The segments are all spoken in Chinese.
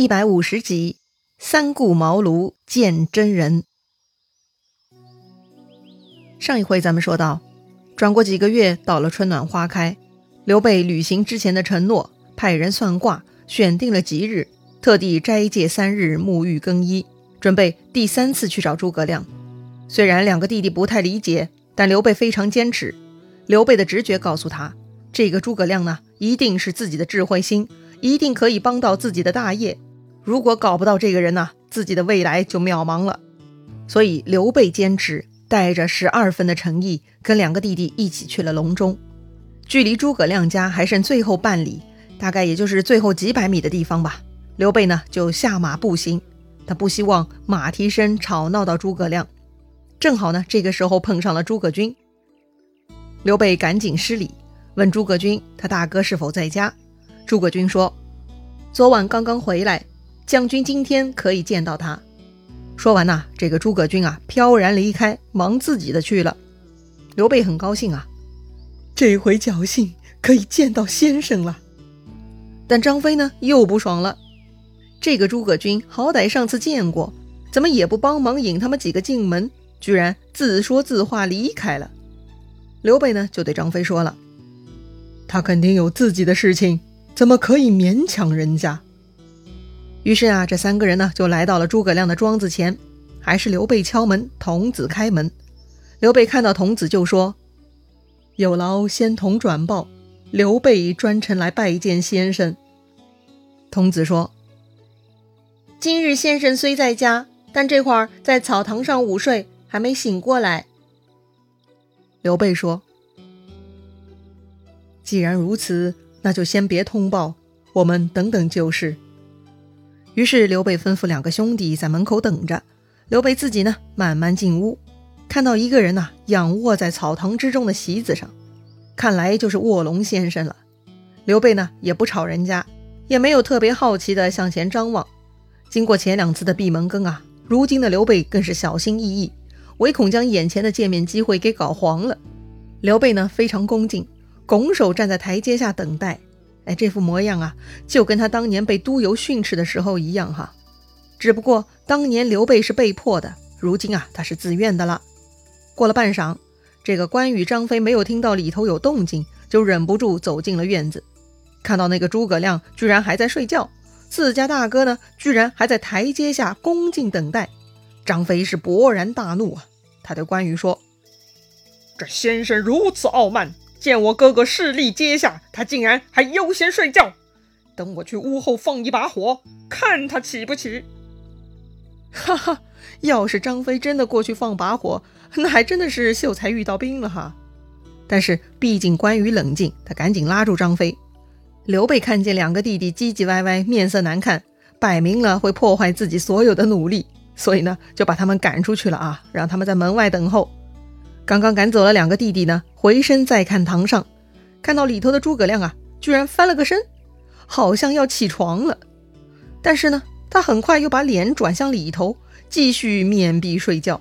一百五十集，三顾茅庐见真人。上一回咱们说到，转过几个月，到了春暖花开，刘备履行之前的承诺，派人算卦，选定了吉日，特地斋戒三日，沐浴更衣，准备第三次去找诸葛亮。虽然两个弟弟不太理解，但刘备非常坚持。刘备的直觉告诉他，这个诸葛亮呢，一定是自己的智慧星，一定可以帮到自己的大业。如果搞不到这个人呢，自己的未来就渺茫了。所以刘备坚持，带着十二分的诚意，跟两个弟弟一起去了隆中。距离诸葛亮家还剩最后半里，大概也就是最后几百米的地方吧。刘备呢就下马步行，他不希望马蹄声吵闹到诸葛亮。正好呢，这个时候碰上了诸葛均。刘备赶紧施礼，问诸葛均他大哥是否在家。诸葛均说：“昨晚刚刚回来。”将军今天可以见到他。说完呐，这个诸葛军啊飘然离开，忙自己的去了。刘备很高兴啊，这回侥幸可以见到先生了。但张飞呢又不爽了，这个诸葛军好歹上次见过，怎么也不帮忙引他们几个进门，居然自说自话离开了。刘备呢就对张飞说了：“他肯定有自己的事情，怎么可以勉强人家？”于是啊，这三个人呢就来到了诸葛亮的庄子前，还是刘备敲门，童子开门。刘备看到童子就说：“有劳仙童转报，刘备专程来拜见先生。”童子说：“今日先生虽在家，但这会儿在草堂上午睡，还没醒过来。”刘备说：“既然如此，那就先别通报，我们等等就是。”于是刘备吩咐两个兄弟在门口等着，刘备自己呢慢慢进屋，看到一个人呐仰卧在草堂之中的席子上，看来就是卧龙先生了。刘备呢也不吵人家，也没有特别好奇的向前张望。经过前两次的闭门羹啊，如今的刘备更是小心翼翼，唯恐将眼前的见面机会给搞黄了。刘备呢非常恭敬，拱手站在台阶下等待。哎，这副模样啊，就跟他当年被督邮训斥的时候一样哈。只不过当年刘备是被迫的，如今啊，他是自愿的了。过了半晌，这个关羽、张飞没有听到里头有动静，就忍不住走进了院子，看到那个诸葛亮居然还在睡觉，自家大哥呢，居然还在台阶下恭敬等待。张飞是勃然大怒啊，他对关羽说：“这先生如此傲慢。”见我哥哥势力阶下，他竟然还悠闲睡觉。等我去屋后放一把火，看他起不起。哈哈，要是张飞真的过去放把火，那还真的是秀才遇到兵了哈。但是毕竟关羽冷静，他赶紧拉住张飞。刘备看见两个弟弟唧唧歪歪，面色难看，摆明了会破坏自己所有的努力，所以呢，就把他们赶出去了啊，让他们在门外等候。刚刚赶走了两个弟弟呢，回身再看堂上，看到里头的诸葛亮啊，居然翻了个身，好像要起床了。但是呢，他很快又把脸转向里头，继续面壁睡觉。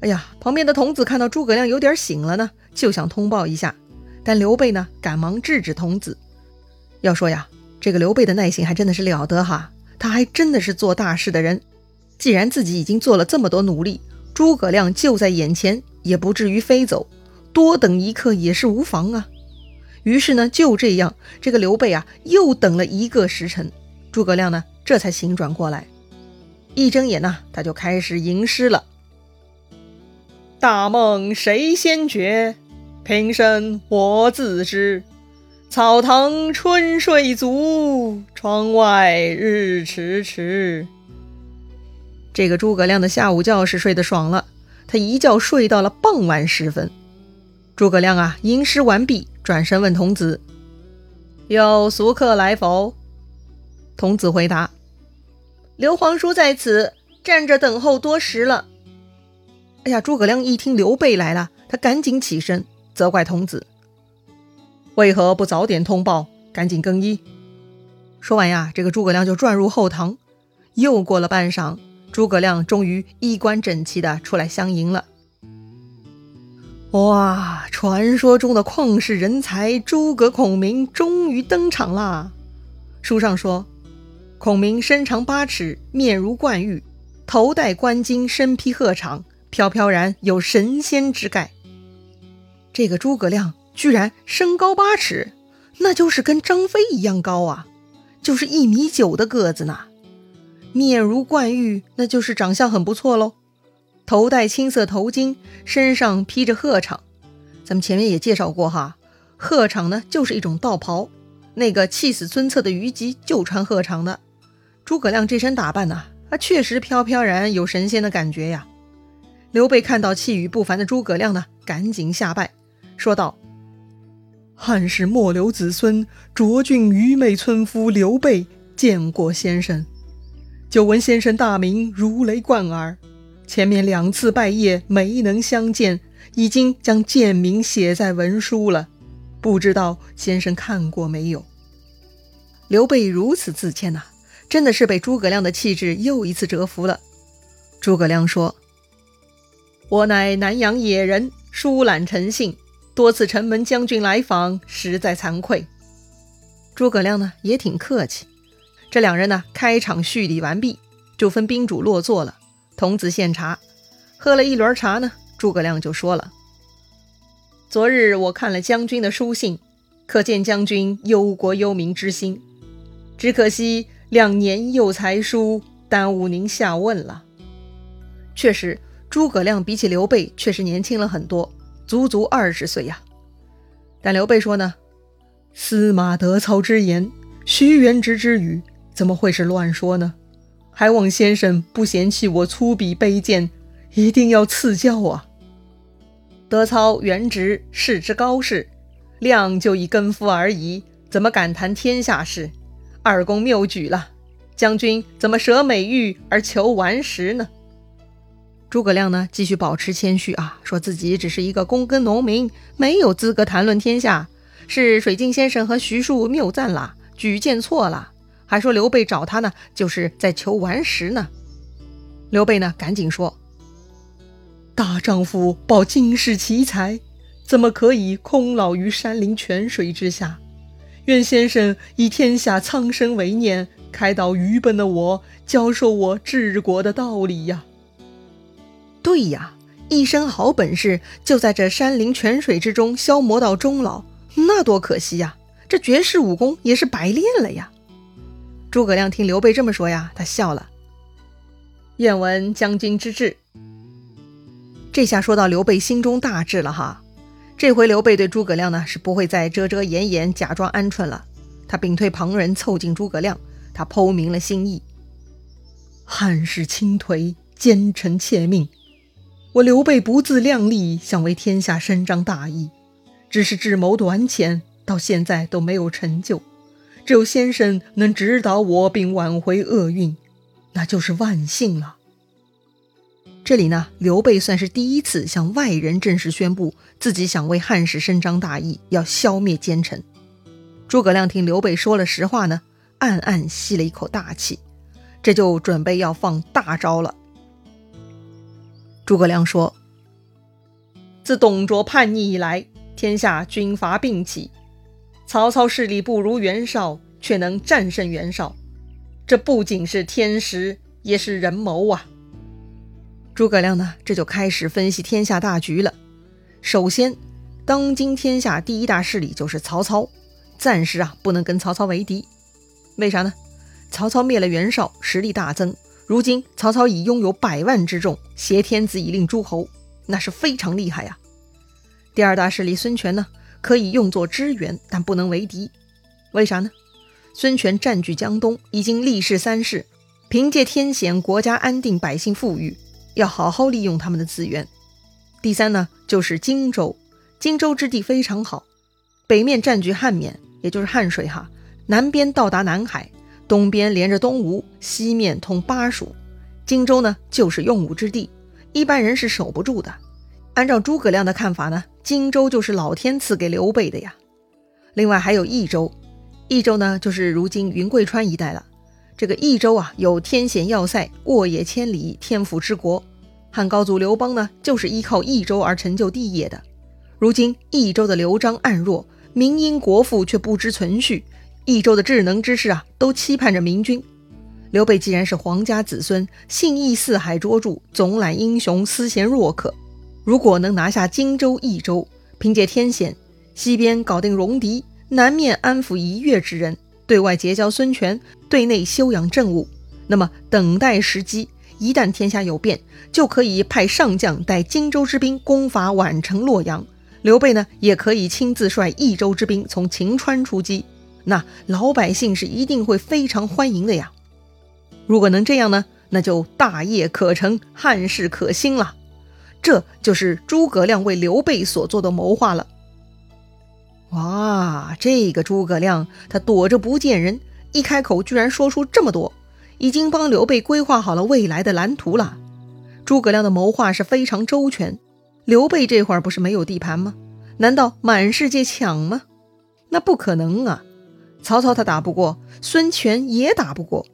哎呀，旁边的童子看到诸葛亮有点醒了呢，就想通报一下，但刘备呢，赶忙制止童子。要说呀，这个刘备的耐心还真的是了得哈，他还真的是做大事的人。既然自己已经做了这么多努力，诸葛亮就在眼前。也不至于飞走，多等一刻也是无妨啊。于是呢，就这样，这个刘备啊，又等了一个时辰，诸葛亮呢，这才醒转过来。一睁眼呢，他就开始吟诗了：“大梦谁先觉？平生我自知。草堂春睡足，窗外日迟迟。”这个诸葛亮的下午觉是睡得爽了。他一觉睡到了傍晚时分，诸葛亮啊吟诗完毕，转身问童子：“有俗客来否？”童子回答：“刘皇叔在此，站着等候多时了。”哎呀，诸葛亮一听刘备来了，他赶紧起身责怪童子：“为何不早点通报？赶紧更衣！”说完呀，这个诸葛亮就转入后堂。又过了半晌。诸葛亮终于衣冠整齐的出来相迎了。哇，传说中的旷世人才诸葛孔明终于登场啦！书上说，孔明身长八尺，面如冠玉，头戴冠巾，身披鹤氅，飘飘然有神仙之概。这个诸葛亮居然身高八尺，那就是跟张飞一样高啊，就是一米九的个子呢。面如冠玉，那就是长相很不错喽。头戴青色头巾，身上披着鹤氅。咱们前面也介绍过哈，鹤氅呢就是一种道袍，那个气死孙策的虞姬就穿鹤氅的。诸葛亮这身打扮呐，啊，确实飘飘然有神仙的感觉呀。刘备看到气宇不凡的诸葛亮呢，赶紧下拜，说道：“汉室末流子孙，卓俊愚昧村夫刘备见过先生，久闻先生大名如雷贯耳。”前面两次拜谒没能相见，已经将贱名写在文书了，不知道先生看过没有？刘备如此自谦呐，真的是被诸葛亮的气质又一次折服了。诸葛亮说：“我乃南阳野人，疏懒成性，多次城门将军来访，实在惭愧。”诸葛亮呢也挺客气。这两人呢开场叙礼完毕，就分宾主落座了。童子献茶，喝了一轮茶呢，诸葛亮就说了：“昨日我看了将军的书信，可见将军忧国忧民之心。只可惜两年幼才疏，耽误您下问了。”确实，诸葛亮比起刘备确实年轻了很多，足足二十岁呀。但刘备说呢：“司马德操之言，徐元直之语，怎么会是乱说呢？”还望先生不嫌弃我粗鄙卑贱，一定要赐教啊！德操原直世之高士，亮就一根夫而已，怎么敢谈天下事？二公谬举了，将军怎么舍美玉而求顽石呢？诸葛亮呢，继续保持谦虚啊，说自己只是一个躬耕农民，没有资格谈论天下，是水镜先生和徐庶谬赞了，举荐错了。还说刘备找他呢，就是在求顽石呢。刘备呢，赶紧说：“大丈夫抱经世奇才，怎么可以空老于山林泉水之下？愿先生以天下苍生为念，开导愚笨的我，教授我治国的道理呀！”对呀，一身好本事就在这山林泉水之中消磨到终老，那多可惜呀！这绝世武功也是白练了呀。诸葛亮听刘备这么说呀，他笑了。愿闻将军之志。这下说到刘备心中大志了哈。这回刘备对诸葛亮呢是不会再遮遮掩掩、假装鹌鹑了。他屏退旁人，凑近诸葛亮，他剖明了心意。汉室倾颓，奸臣窃命。我刘备不自量力，想为天下伸张大义，只是智谋短浅，到现在都没有成就。只有先生能指导我并挽回厄运，那就是万幸了。这里呢，刘备算是第一次向外人正式宣布自己想为汉室伸张大义，要消灭奸臣。诸葛亮听刘备说了实话呢，暗暗吸了一口大气，这就准备要放大招了。诸葛亮说：“自董卓叛逆以来，天下军阀并起。”曹操势力不如袁绍，却能战胜袁绍，这不仅是天时，也是人谋啊！诸葛亮呢，这就开始分析天下大局了。首先，当今天下第一大势力就是曹操，暂时啊不能跟曹操为敌。为啥呢？曹操灭了袁绍，实力大增，如今曹操已拥有百万之众，挟天子以令诸侯，那是非常厉害呀。第二大势力孙权呢？可以用作支援，但不能为敌。为啥呢？孙权占据江东，已经立世三世，凭借天险，国家安定，百姓富裕，要好好利用他们的资源。第三呢，就是荆州。荆州之地非常好，北面占据汉沔，也就是汉水哈，南边到达南海，东边连着东吴，西面通巴蜀。荆州呢，就是用武之地，一般人是守不住的。按照诸葛亮的看法呢？荆州就是老天赐给刘备的呀，另外还有益州，益州呢就是如今云贵川一带了。这个益州啊，有天险要塞，沃野千里，天府之国。汉高祖刘邦呢，就是依靠益州而成就帝业的。如今益州的刘璋暗弱，民因国富却不知存续，益州的智能之士啊，都期盼着明君。刘备既然是皇家子孙，信义四海卓著，总揽英雄，思贤若渴。如果能拿下荆州、益州，凭借天险，西边搞定戎狄，南面安抚一越之人，对外结交孙权，对内休养政务，那么等待时机，一旦天下有变，就可以派上将带荆州之兵攻伐宛城、洛阳。刘备呢，也可以亲自率益州之兵从秦川出击，那老百姓是一定会非常欢迎的呀。如果能这样呢，那就大业可成，汉室可兴了。这就是诸葛亮为刘备所做的谋划了。哇，这个诸葛亮他躲着不见人，一开口居然说出这么多，已经帮刘备规划好了未来的蓝图了。诸葛亮的谋划是非常周全。刘备这会儿不是没有地盘吗？难道满世界抢吗？那不可能啊！曹操他打不过，孙权也打不过。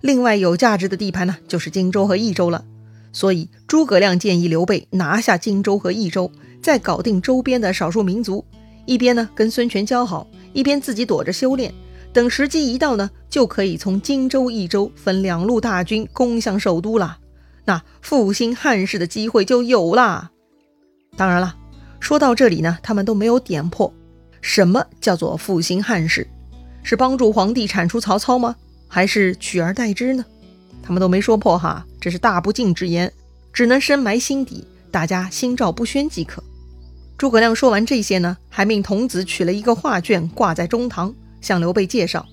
另外有价值的地盘呢，就是荆州和益州了。所以诸葛亮建议刘备拿下荆州和益州，再搞定周边的少数民族，一边呢跟孙权交好，一边自己躲着修炼。等时机一到呢，就可以从荆州、益州分两路大军攻向首都了。那复兴汉室的机会就有了。当然了，说到这里呢，他们都没有点破什么叫做复兴汉室，是帮助皇帝铲除曹操吗？还是取而代之呢？他们都没说破哈，这是大不敬之言，只能深埋心底，大家心照不宣即可。诸葛亮说完这些呢，还命童子取了一个画卷挂在中堂，向刘备介绍：“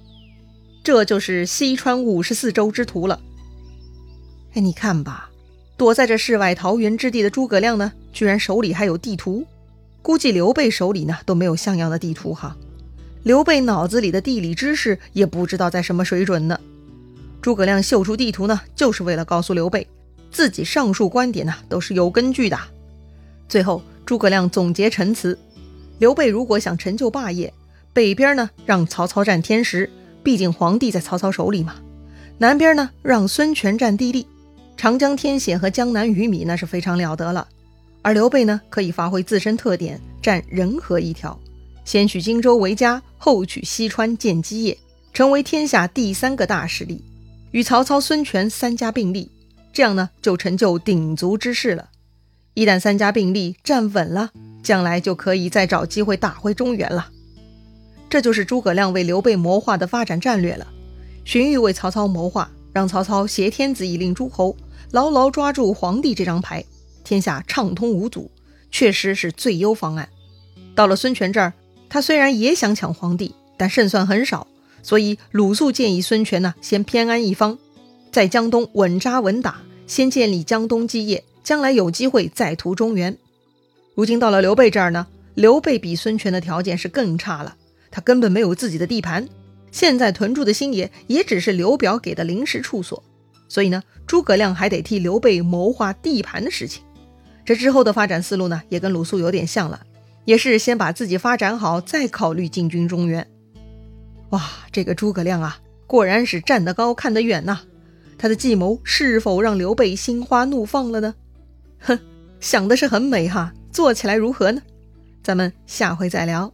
这就是西川五十四州之图了。”哎，你看吧，躲在这世外桃源之地的诸葛亮呢，居然手里还有地图，估计刘备手里呢都没有像样的地图哈。刘备脑子里的地理知识也不知道在什么水准呢。诸葛亮秀出地图呢，就是为了告诉刘备，自己上述观点呢都是有根据的。最后，诸葛亮总结陈词：刘备如果想成就霸业，北边呢让曹操占天时，毕竟皇帝在曹操手里嘛；南边呢让孙权占地利，长江天险和江南鱼米那是非常了得了。而刘备呢，可以发挥自身特点，占人和一条。先取荆州为家，后取西川建基业，成为天下第三个大势力，与曹操、孙权三家并立，这样呢就成就鼎足之势了。一旦三家并立站稳了，将来就可以再找机会打回中原了。这就是诸葛亮为刘备谋划的发展战略了。荀彧为曹操谋划，让曹操挟天子以令诸侯，牢牢抓住皇帝这张牌，天下畅通无阻，确实是最优方案。到了孙权这儿。他虽然也想抢皇帝，但胜算很少，所以鲁肃建议孙权呢，先偏安一方，在江东稳扎稳打，先建立江东基业，将来有机会再图中原。如今到了刘备这儿呢，刘备比孙权的条件是更差了，他根本没有自己的地盘，现在屯住的新野也只是刘表给的临时处所，所以呢，诸葛亮还得替刘备谋划地盘的事情。这之后的发展思路呢，也跟鲁肃有点像了。也是先把自己发展好，再考虑进军中原。哇，这个诸葛亮啊，果然是站得高看得远呐！他的计谋是否让刘备心花怒放了呢？哼，想的是很美哈，做起来如何呢？咱们下回再聊。